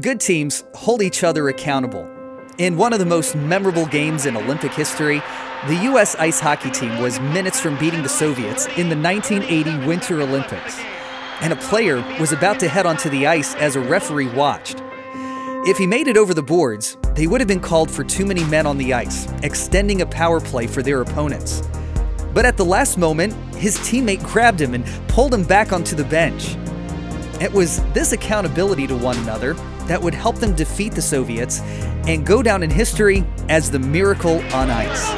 Good teams hold each other accountable. In one of the most memorable games in Olympic history, the U.S. ice hockey team was minutes from beating the Soviets in the 1980 Winter Olympics. And a player was about to head onto the ice as a referee watched. If he made it over the boards, they would have been called for too many men on the ice, extending a power play for their opponents. But at the last moment, his teammate grabbed him and pulled him back onto the bench. It was this accountability to one another that would help them defeat the Soviets and go down in history as the miracle on ice.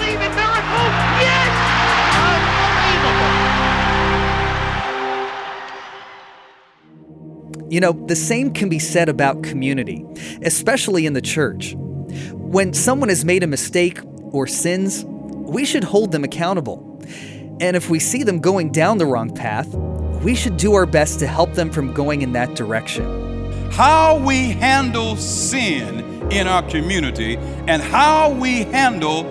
You know, the same can be said about community, especially in the church. When someone has made a mistake or sins, we should hold them accountable. And if we see them going down the wrong path, we should do our best to help them from going in that direction. How we handle sin in our community and how we handle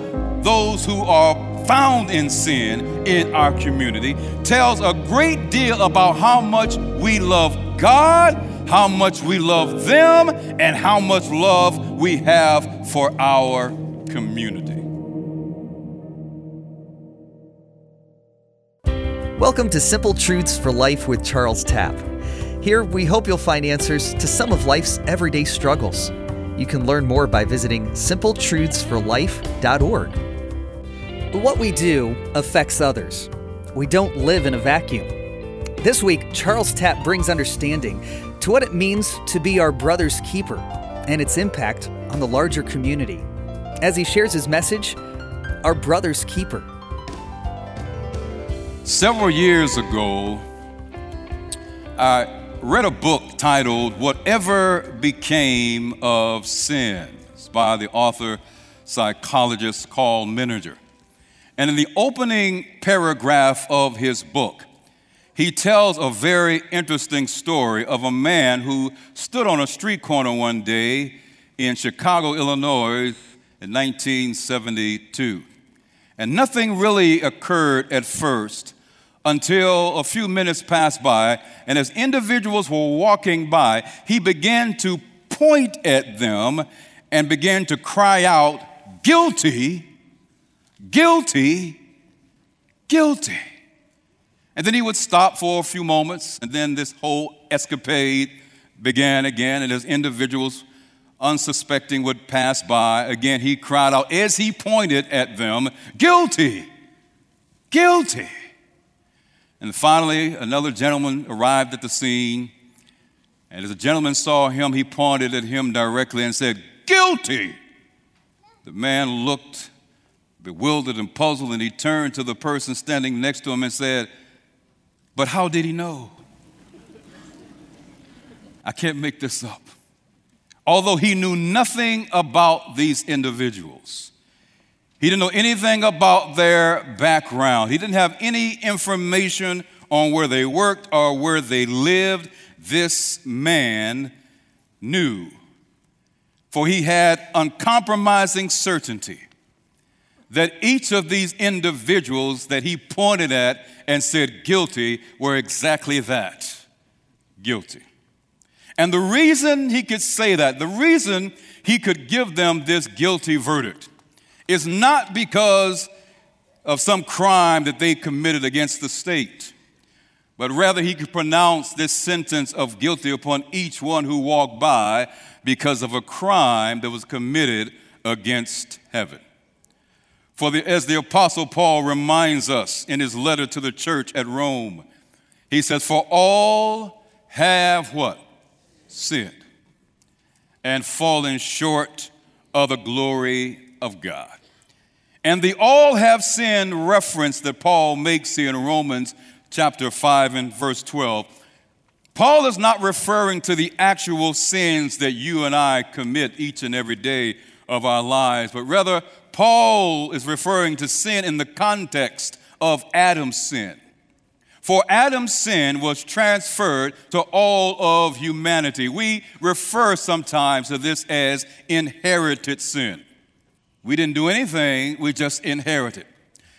those who are found in sin in our community tells a great deal about how much we love God, how much we love them, and how much love we have for our community. Welcome to Simple Truths for Life with Charles Tapp. Here, we hope you'll find answers to some of life's everyday struggles. You can learn more by visiting simpletruthsforlife.org. What we do affects others. We don't live in a vacuum. This week, Charles Tapp brings understanding to what it means to be our brother's keeper and its impact on the larger community. As he shares his message, Our Brother's Keeper. Several years ago, I read a book titled Whatever Became of Sins by the author psychologist Karl Menninger. And in the opening paragraph of his book, he tells a very interesting story of a man who stood on a street corner one day in Chicago, Illinois in 1972. And nothing really occurred at first until a few minutes passed by, and as individuals were walking by, he began to point at them and began to cry out, Guilty, guilty, guilty. And then he would stop for a few moments, and then this whole escapade began again, and as individuals unsuspecting would pass by, again he cried out as he pointed at them, Guilty, guilty. And finally, another gentleman arrived at the scene. And as the gentleman saw him, he pointed at him directly and said, Guilty! The man looked bewildered and puzzled, and he turned to the person standing next to him and said, But how did he know? I can't make this up. Although he knew nothing about these individuals, he didn't know anything about their background. He didn't have any information on where they worked or where they lived. This man knew, for he had uncompromising certainty that each of these individuals that he pointed at and said guilty were exactly that guilty. And the reason he could say that, the reason he could give them this guilty verdict, is not because of some crime that they committed against the state, but rather he could pronounce this sentence of guilty upon each one who walked by because of a crime that was committed against heaven. For the, as the Apostle Paul reminds us in his letter to the church at Rome, he says, For all have what? Sinned and fallen short of the glory of God. And the all have sinned reference that Paul makes here in Romans chapter 5 and verse 12. Paul is not referring to the actual sins that you and I commit each and every day of our lives, but rather, Paul is referring to sin in the context of Adam's sin. For Adam's sin was transferred to all of humanity. We refer sometimes to this as inherited sin. We didn't do anything, we just inherited.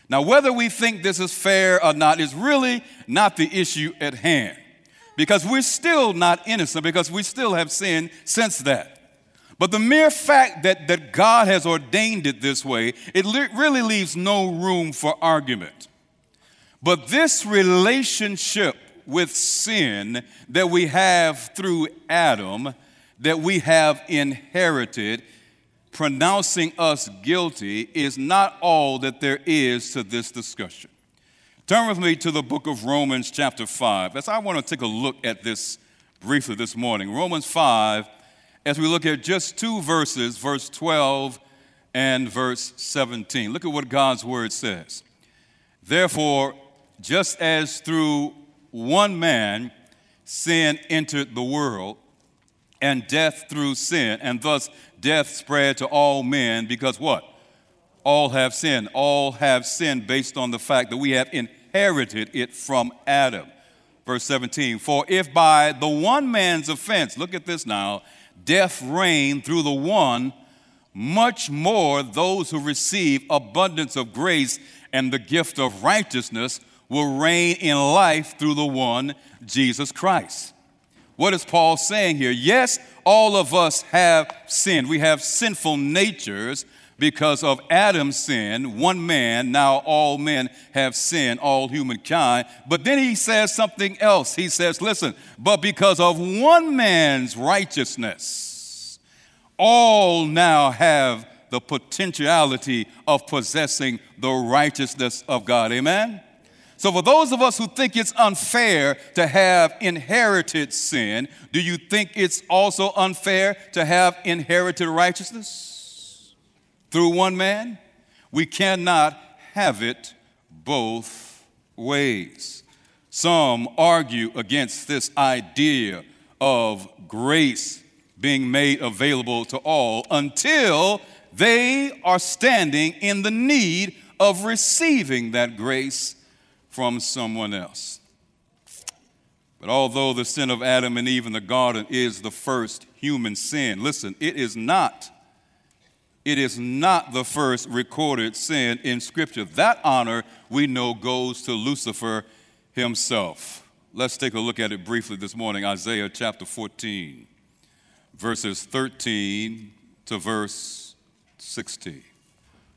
Now, whether we think this is fair or not is really not the issue at hand. because we're still not innocent, because we still have sinned since that. But the mere fact that, that God has ordained it this way, it li- really leaves no room for argument. But this relationship with sin that we have through Adam, that we have inherited, pronouncing us guilty, is not all that there is to this discussion. Turn with me to the book of Romans, chapter 5. As I want to take a look at this briefly this morning. Romans 5, as we look at just two verses, verse 12 and verse 17. Look at what God's word says. Therefore, just as through one man sin entered the world, and death through sin, and thus death spread to all men because what? All have sinned. All have sinned based on the fact that we have inherited it from Adam. Verse 17, for if by the one man's offense, look at this now, death reigned through the one, much more those who receive abundance of grace and the gift of righteousness will reign in life through the one, Jesus Christ. What is Paul saying here? Yes, all of us have sinned. We have sinful natures, because of Adam's sin, one man, now all men have sinned, all humankind. But then he says something else. He says, listen, but because of one man's righteousness, all now have the potentiality of possessing the righteousness of God. Amen? So, for those of us who think it's unfair to have inherited sin, do you think it's also unfair to have inherited righteousness? through one man, we cannot have it both ways. Some argue against this idea of grace being made available to all until they are standing in the need of receiving that grace from someone else. But although the sin of Adam and Eve in the garden is the first human sin, listen, it is not it is not the first recorded sin in Scripture. That honor we know goes to Lucifer himself. Let's take a look at it briefly this morning Isaiah chapter 14, verses 13 to verse 16.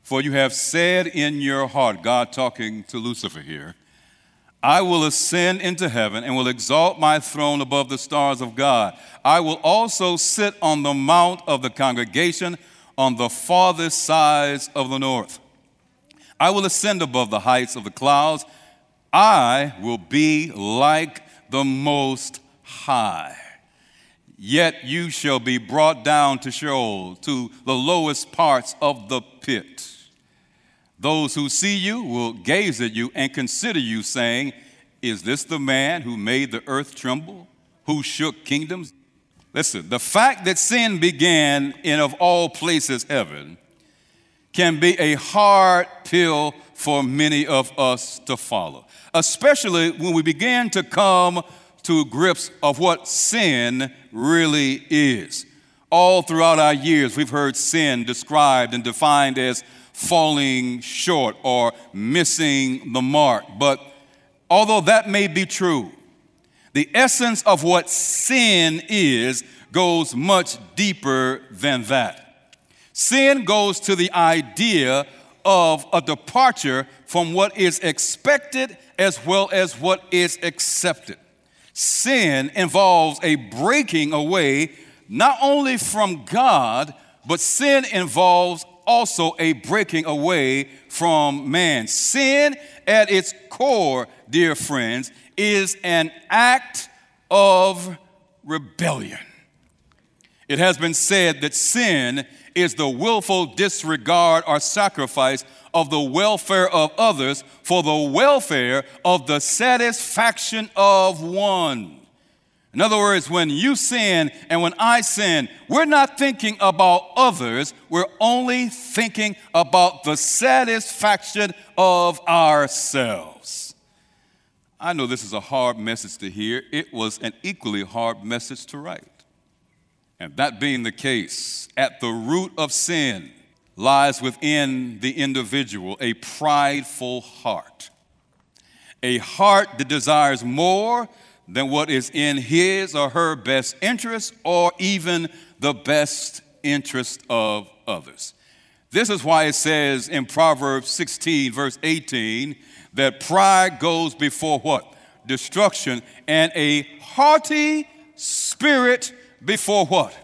For you have said in your heart, God talking to Lucifer here, I will ascend into heaven and will exalt my throne above the stars of God. I will also sit on the mount of the congregation on the farthest sides of the north. I will ascend above the heights of the clouds. I will be like the Most High. Yet you shall be brought down to Sheol, to the lowest parts of the pit. Those who see you will gaze at you and consider you, saying, Is this the man who made the earth tremble, who shook kingdoms? Listen, the fact that sin began in, of all places, heaven, can be a hard pill for many of us to follow, especially when we begin to come to grips of what sin really is. All throughout our years, we've heard sin described and defined as falling short or missing the mark. But although that may be true, the essence of what sin is goes much deeper than that. Sin goes to the idea of a departure from what is expected as well as what is accepted. Sin involves a breaking away not only from God, but sin involves also a breaking away from man. Sin, at its core, dear friends, is an act of rebellion. It has been said that sin is the willful disregard or sacrifice of the welfare of others for the welfare of the satisfaction of one. In other words, when you sin and when I sin, we're not thinking about others, we're only thinking about the satisfaction of ourselves. I know this is a hard message to hear. It was an equally hard message to write. And that being the case, at the root of sin lies within the individual a prideful heart, a heart that desires more than what is in his or her best interest or even the best interest of others. This is why it says in Proverbs 16, verse 18, that pride goes before what? Destruction, and a haughty spirit before what?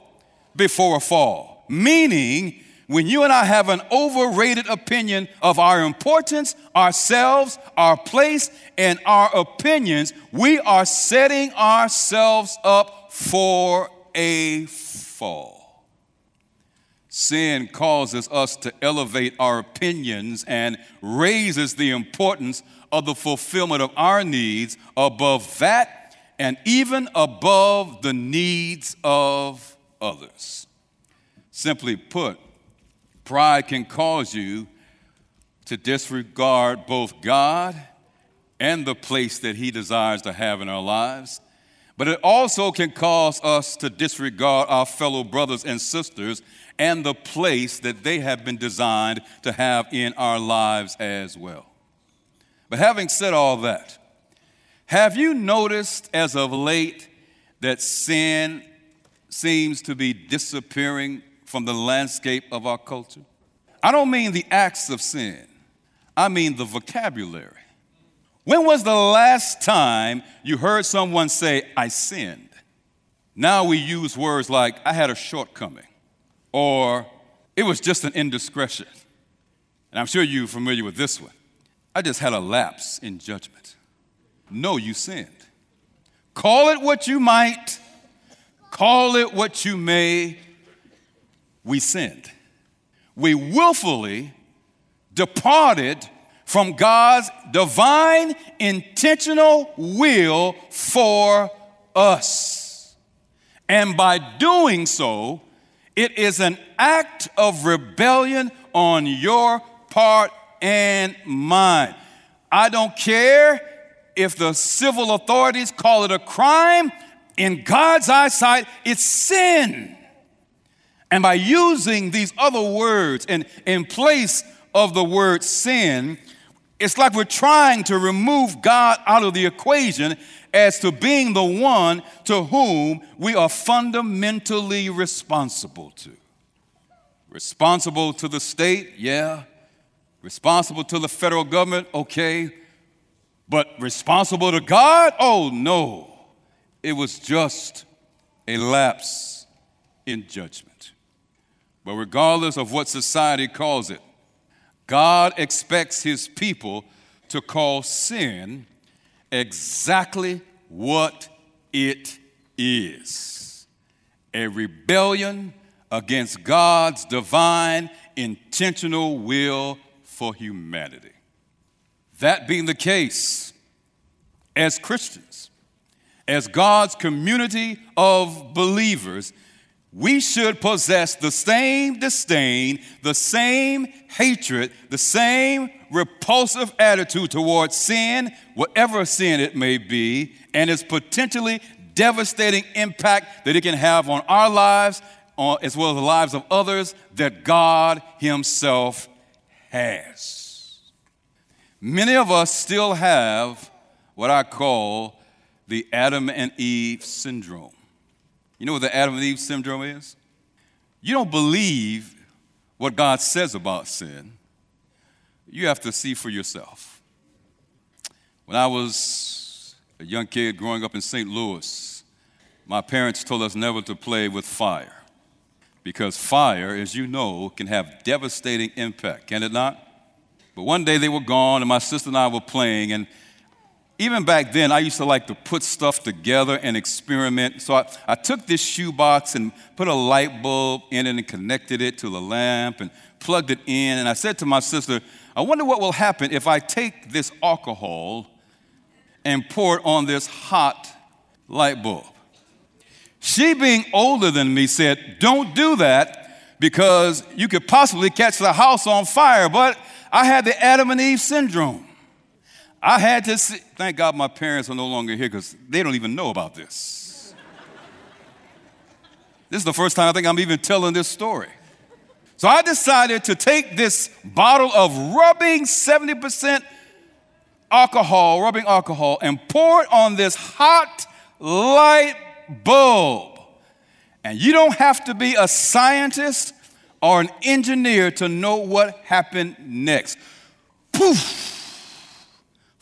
Before a fall. Meaning, when you and I have an overrated opinion of our importance, ourselves, our place, and our opinions, we are setting ourselves up for a fall. Sin causes us to elevate our opinions and raises the importance of the fulfillment of our needs above that and even above the needs of others. Simply put, Pride can cause you to disregard both God and the place that He desires to have in our lives. But it also can cause us to disregard our fellow brothers and sisters and the place that they have been designed to have in our lives as well. But having said all that, have you noticed as of late that sin seems to be disappearing from the landscape of our culture? I don't mean the acts of sin, I mean the vocabulary. When was the last time you heard someone say, I sinned? Now we use words like, I had a shortcoming, or it was just an indiscretion. And I'm sure you're familiar with this one. I just had a lapse in judgment. No, you sinned. Call it what you might, call it what you may, we sinned. We willfully departed from God's divine intentional will for us. And by doing so, it is an act of rebellion on your part and mine. I don't care if the civil authorities call it a crime. In God's eyesight, it's sin. And by using these other words in, in place of the word sin, it's like we're trying to remove God out of the equation as to being the one to whom we are fundamentally responsible to. Responsible to the state, yeah. Responsible to the federal government, okay. But responsible to God? Oh no. It was just a lapse in judgment. But regardless of what society calls it, God expects his people to call sin exactly what it is a rebellion against God's divine, intentional will for humanity. That being the case, as Christians, as God's community of believers, we should possess the same disdain, the same hatred, the same repulsive attitude towards sin, whatever sin it may be, and its potentially devastating impact that it can have on our lives uh, as well as the lives of others that God Himself has. Many of us still have what I call the Adam and Eve syndrome. You know what the Adam and Eve syndrome is? You don't believe what God says about sin. You have to see for yourself. When I was a young kid growing up in St. Louis, my parents told us never to play with fire because fire, as you know, can have devastating impact, can it not? But one day they were gone, and my sister and I were playing, and even back then, I used to like to put stuff together and experiment. So I, I took this shoebox and put a light bulb in it and connected it to the lamp and plugged it in. And I said to my sister, I wonder what will happen if I take this alcohol and pour it on this hot light bulb. She, being older than me, said, Don't do that because you could possibly catch the house on fire. But I had the Adam and Eve syndrome. I had to see, thank God my parents are no longer here because they don't even know about this. this is the first time I think I'm even telling this story. So I decided to take this bottle of rubbing 70% alcohol, rubbing alcohol, and pour it on this hot light bulb. And you don't have to be a scientist or an engineer to know what happened next. Poof!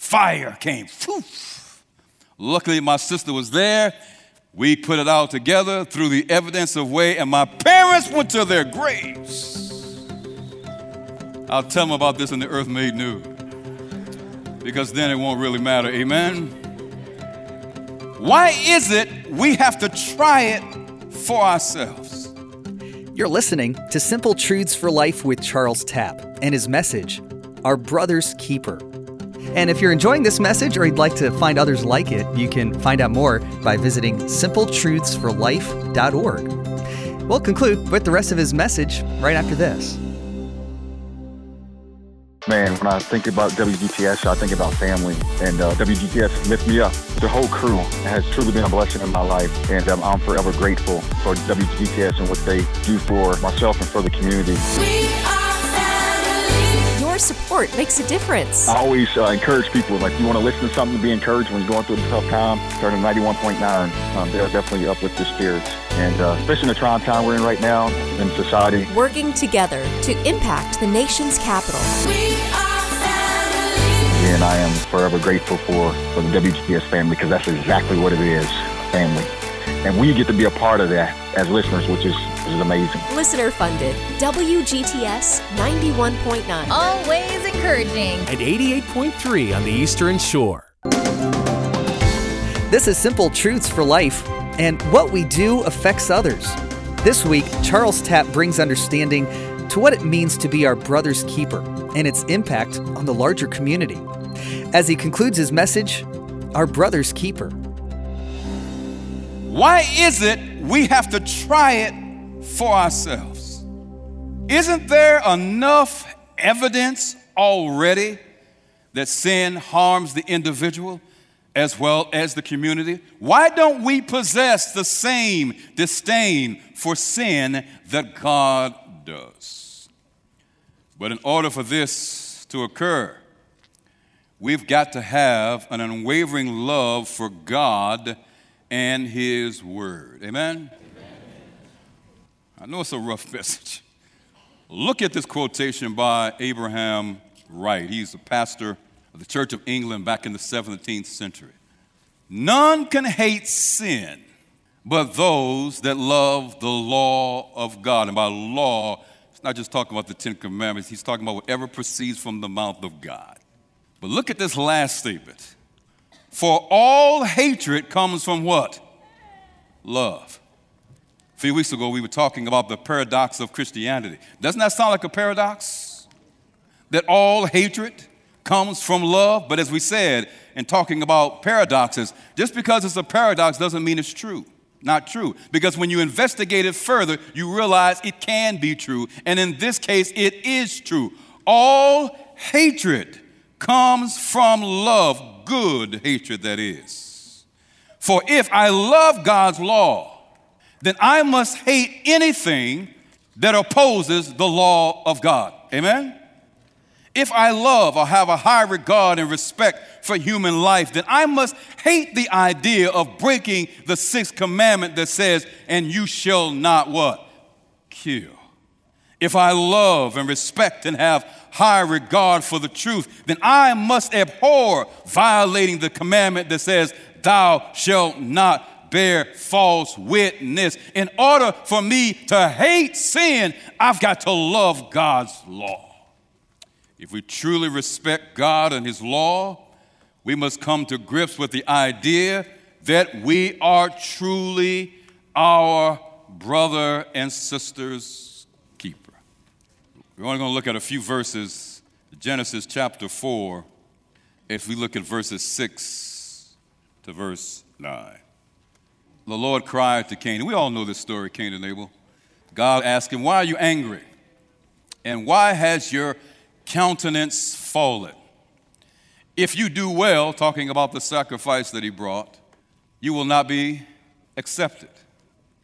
Fire came. Poof! Luckily, my sister was there. We put it all together through the evidence of way, and my parents went to their graves. I'll tell them about this in the Earth Made New because then it won't really matter. Amen? Why is it we have to try it for ourselves? You're listening to Simple Truths for Life with Charles Tapp and his message, Our Brother's Keeper. And if you're enjoying this message or you'd like to find others like it, you can find out more by visiting simpletruthsforlife.org. We'll conclude with the rest of his message right after this. Man, when I think about WGTS, I think about family, and uh, WGTS lifts me up. The whole crew has truly been a blessing in my life, and um, I'm forever grateful for WGTS and what they do for myself and for the community. Your support makes a difference. I always uh, encourage people, like, you want to listen to something to be encouraged when you're going through a tough time, turn to 91.9. Um, they'll definitely uplift your spirits. And uh, especially in the trying time we're in right now in society. Working together to impact the nation's capital. We are family. And I am forever grateful for, for the WGTS family because that's exactly what it is, a family. And we get to be a part of that as listeners, which is, which is amazing. Listener funded. WGTS 91.9. Always encouraging. And 88.3 on the Eastern Shore. This is Simple Truths for Life, and what we do affects others. This week, Charles Tapp brings understanding to what it means to be our brother's keeper and its impact on the larger community. As he concludes his message, Our Brother's Keeper. Why is it we have to try it for ourselves? Isn't there enough evidence already that sin harms the individual as well as the community? Why don't we possess the same disdain for sin that God does? But in order for this to occur, we've got to have an unwavering love for God and His Word. Amen? I know it's a rough message. Look at this quotation by Abraham Wright. He's a pastor of the Church of England back in the 17th century. None can hate sin but those that love the law of God. And by law, it's not just talking about the Ten Commandments, he's talking about whatever proceeds from the mouth of God. But look at this last statement. For all hatred comes from what? Love. A few weeks ago, we were talking about the paradox of Christianity. Doesn't that sound like a paradox? That all hatred comes from love? But as we said, in talking about paradoxes, just because it's a paradox doesn't mean it's true. Not true. Because when you investigate it further, you realize it can be true. And in this case, it is true. All hatred comes from love, good hatred that is. For if I love God's law, then I must hate anything that opposes the law of God. Amen? If I love or have a high regard and respect for human life, then I must hate the idea of breaking the sixth commandment that says, and you shall not what? Kill. If I love and respect and have high regard for the truth, then I must abhor violating the commandment that says, Thou shalt not bear false witness. In order for me to hate sin, I've got to love God's law. If we truly respect God and His law, we must come to grips with the idea that we are truly our brother and sister's keeper. We're only going to look at a few verses, Genesis chapter 4, if we look at verses 6 to verse 9. The Lord cried to Cain. We all know this story, Cain and Abel. God asked him, Why are you angry? And why has your countenance fallen. If you do well, talking about the sacrifice that he brought, you will not be accepted.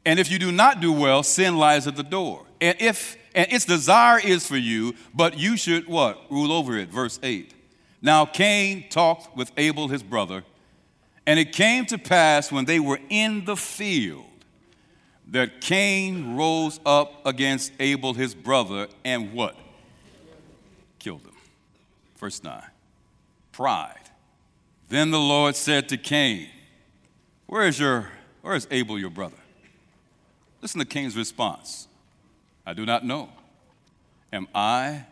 And if you do not do well, sin lies at the door. And if and its desire is for you, but you should what? Rule over it. Verse 8. Now Cain talked with Abel his brother, And it came to pass when they were in the field that Cain rose up against Abel his brother and what? Killed him. Verse 9. Pride. Then the Lord said to Cain, Where is your where is Abel your brother? Listen to Cain's response. I do not know. Am I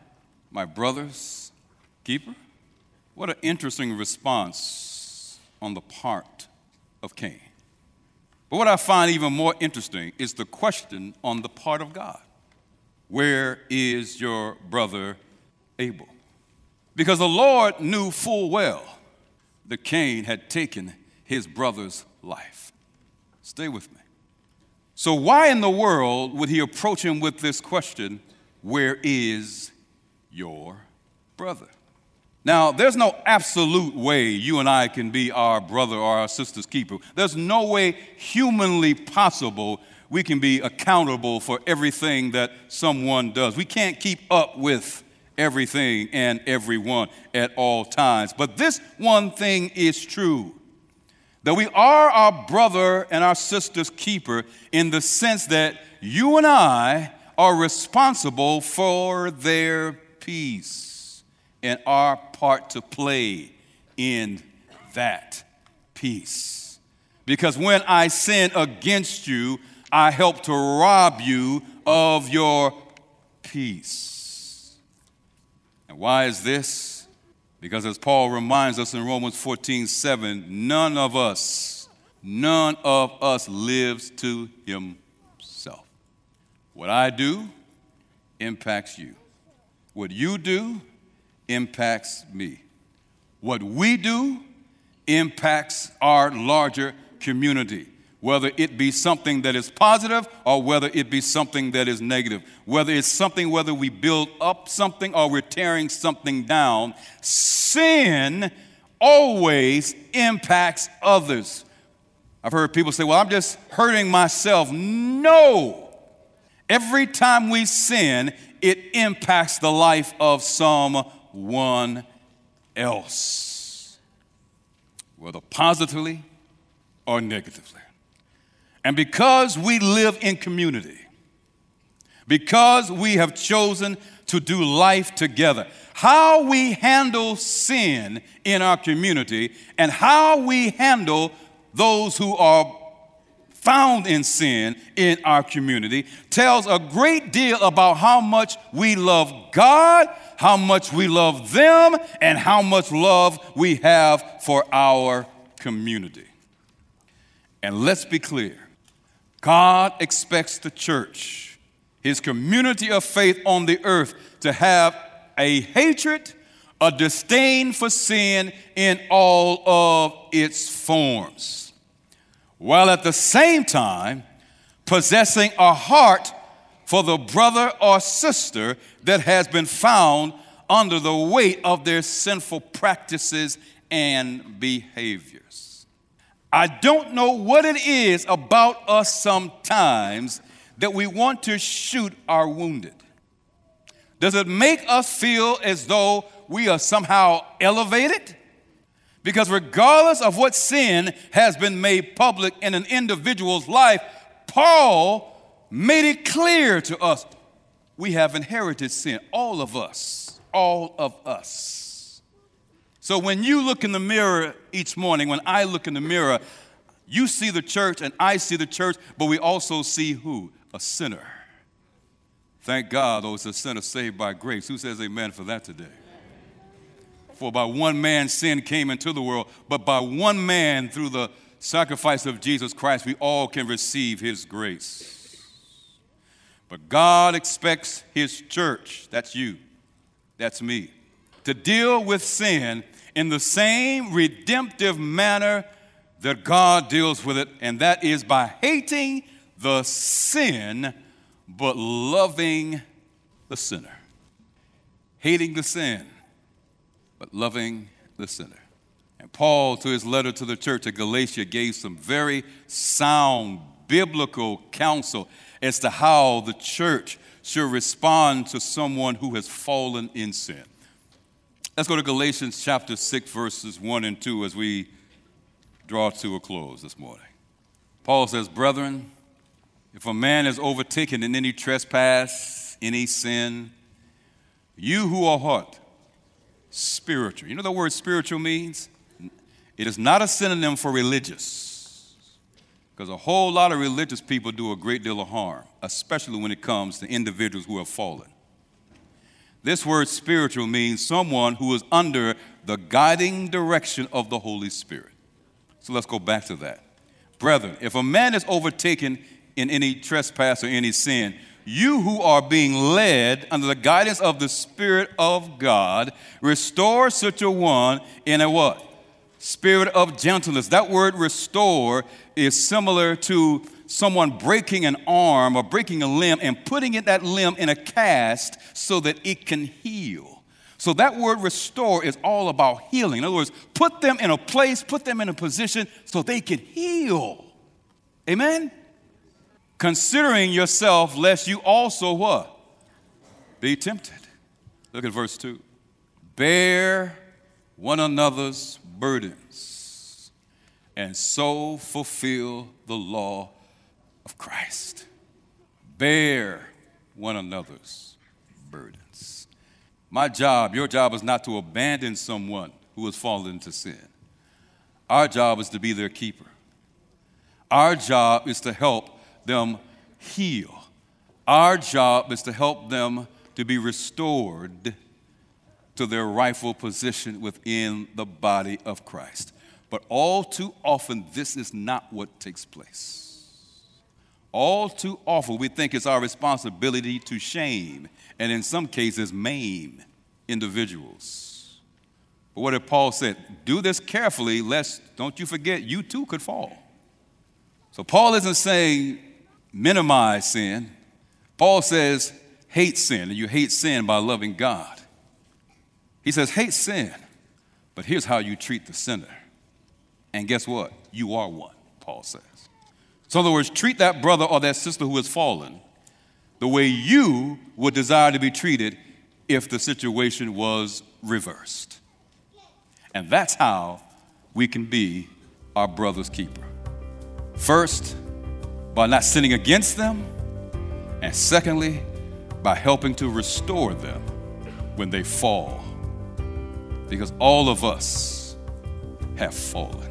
my brother's keeper? What an interesting response on the part of Cain. But what I find even more interesting is the question on the part of God Where is your brother Abel? Because the Lord knew full well that Cain had taken his brother's life. Stay with me. So, why in the world would he approach him with this question, Where is your brother? Now, there's no absolute way you and I can be our brother or our sister's keeper. There's no way humanly possible we can be accountable for everything that someone does. We can't keep up with everything and everyone at all times. But this one thing is true that we are our brother and our sister's keeper in the sense that you and I are responsible for their peace and our part to play in that peace. Because when I sin against you, I help to rob you of your peace. And why is this? Because as Paul reminds us in Romans 14 7, none of us, none of us lives to himself. What I do impacts you. What you do impacts me. What we do impacts our larger community, whether it be something that is positive or whether it be something that is negative. Whether it's something, whether we build up something or we're tearing something down, sin always impacts others. I've heard people say, well, I'm just hurting myself. No. Every time we sin, it impacts the life of some one else, whether positively or negatively. And because we live in community, because we have chosen to do life together, how we handle sin in our community and how we handle those who are found in sin in our community tells a great deal about how much we love God, how much we love them, and how much love we have for our community. And let's be clear God expects the church, his community of faith on the earth, to have a hatred, a disdain for sin in all of its forms while at the same time possessing a heart for the brother or sister that has been found under the weight of their sinful practices and behaviors. I don't know what it is about us sometimes that we want to shoot our wounded. Does it make us feel as though we are somehow elevated? Because regardless of what sin has been made public in an individual's life, Paul made it clear to us we have inherited sin, all of us, all of us. So when you look in the mirror each morning, when I look in the mirror, you see the church and I see the church, but we also see who? A sinner. Thank God, though, it's a sinner saved by grace. Who says amen for that today? For by one man sin came into the world, but by one man through the sacrifice of Jesus Christ, we all can receive his grace. But God expects his church, that's you, that's me, to deal with sin in the same redemptive manner that God deals with it, and that is by hating the sin but loving the sinner. Hating the sin but loving the sinner. And Paul, to his letter to the church of Galatia, gave some very sound biblical counsel as to how the church should respond to someone who has fallen in sin. Let's go to Galatians chapter 6, verses 1 and 2 as we draw to a close this morning. Paul says, Brethren, if a man is overtaken in any trespass, any sin, you who are what? Spiritual. You know the word spiritual means? It is not a synonym for religious. Because a whole lot of religious people do a great deal of harm, especially when it comes to individuals who have fallen. This word spiritual means someone who is under the guiding direction of the Holy Spirit. So let's go back to that. Brethren, if a man is overtaken in any trespass or any sin, you who are being led under the guidance of the Spirit of God, restore such a one in a what? Spirit of gentleness. That word restore is similar to someone breaking an arm or breaking a limb and putting it, that limb in a cast so that it can heal. So that word restore is all about healing. In other words, put them in a place, put them in a position so they can heal. Amen? Considering yourself, lest you also what? Be tempted. Look at verse 2. Bear one another's burdens and so fulfill the law of Christ. Bear one another's burdens. My job, your job is not to abandon someone who has fallen into sin. Our job is to be their keeper. Our job is to help them heal. Our job is to help them to be restored to their rightful position within the body of Christ. But all too often, this is not what takes place. All too often, we think it's our responsibility to shame and, in some cases, maim individuals. But what did Paul said? Do this carefully, lest, don't you forget, you too could fall. So Paul isn't saying minimize sin. Paul says hate sin, and you hate sin by loving God. He says hate sin, but here's how you treat the sinner. And guess what? You are one, Paul says. So, in other words, treat that brother or that sister who has fallen the way you would desire to be treated if the situation was reversed. And that's how we can be our brother's keeper. First, by not sinning against them, and secondly, by helping to restore them when they fall. Because all of us have fallen.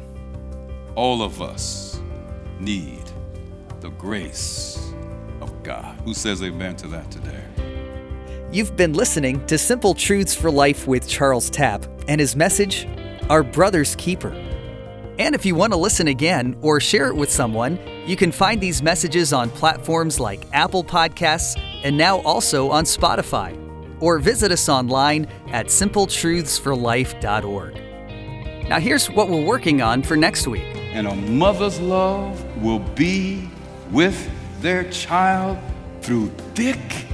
All of us need the grace of God. Who says amen to that today? You've been listening to Simple Truths for Life with Charles Tapp and his message, Our Brother's Keeper. And if you want to listen again or share it with someone, you can find these messages on platforms like Apple Podcasts and now also on Spotify. Or visit us online at simpletruthsforlife.org. Now, here's what we're working on for next week. And a mother's love will be with their child through thick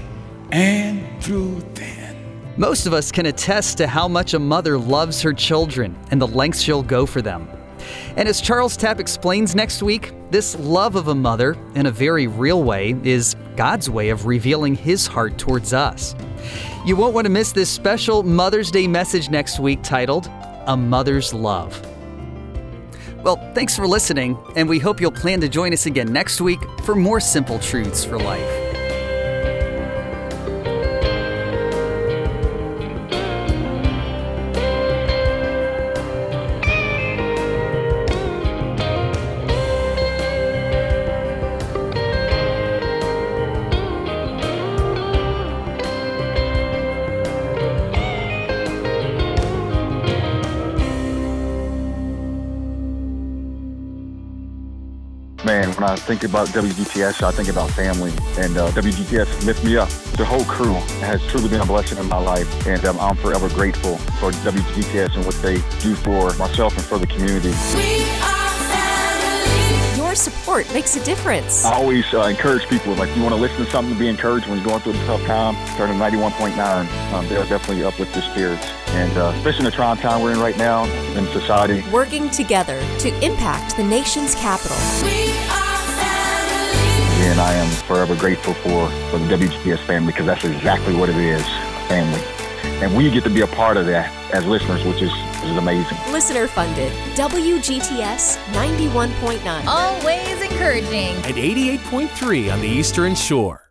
and through thin. Most of us can attest to how much a mother loves her children and the lengths she'll go for them. And as Charles Tapp explains next week, this love of a mother, in a very real way, is God's way of revealing His heart towards us. You won't want to miss this special Mother's Day message next week titled, A Mother's Love. Well, thanks for listening, and we hope you'll plan to join us again next week for more simple truths for life. Man, when I think about WGTS, I think about family, and uh, WGTS lift me up. The whole crew has truly been a blessing in my life, and um, I'm forever grateful for WGTS and what they do for myself and for the community. Your support makes a difference. I always uh, encourage people, like, you want to listen to something to be encouraged when you're going through a tough time, turn to 91.9. Um, they'll definitely uplift your spirits. And uh, especially in the trying time we're in right now in society. Working together to impact the nation's capital. And I am forever grateful for, for the WGTS family because that's exactly what it is, family. and we get to be a part of that as listeners, which is, which is amazing. Listener funded. WGTS 91.9. Always encouraging. And 88.3 on the Eastern Shore.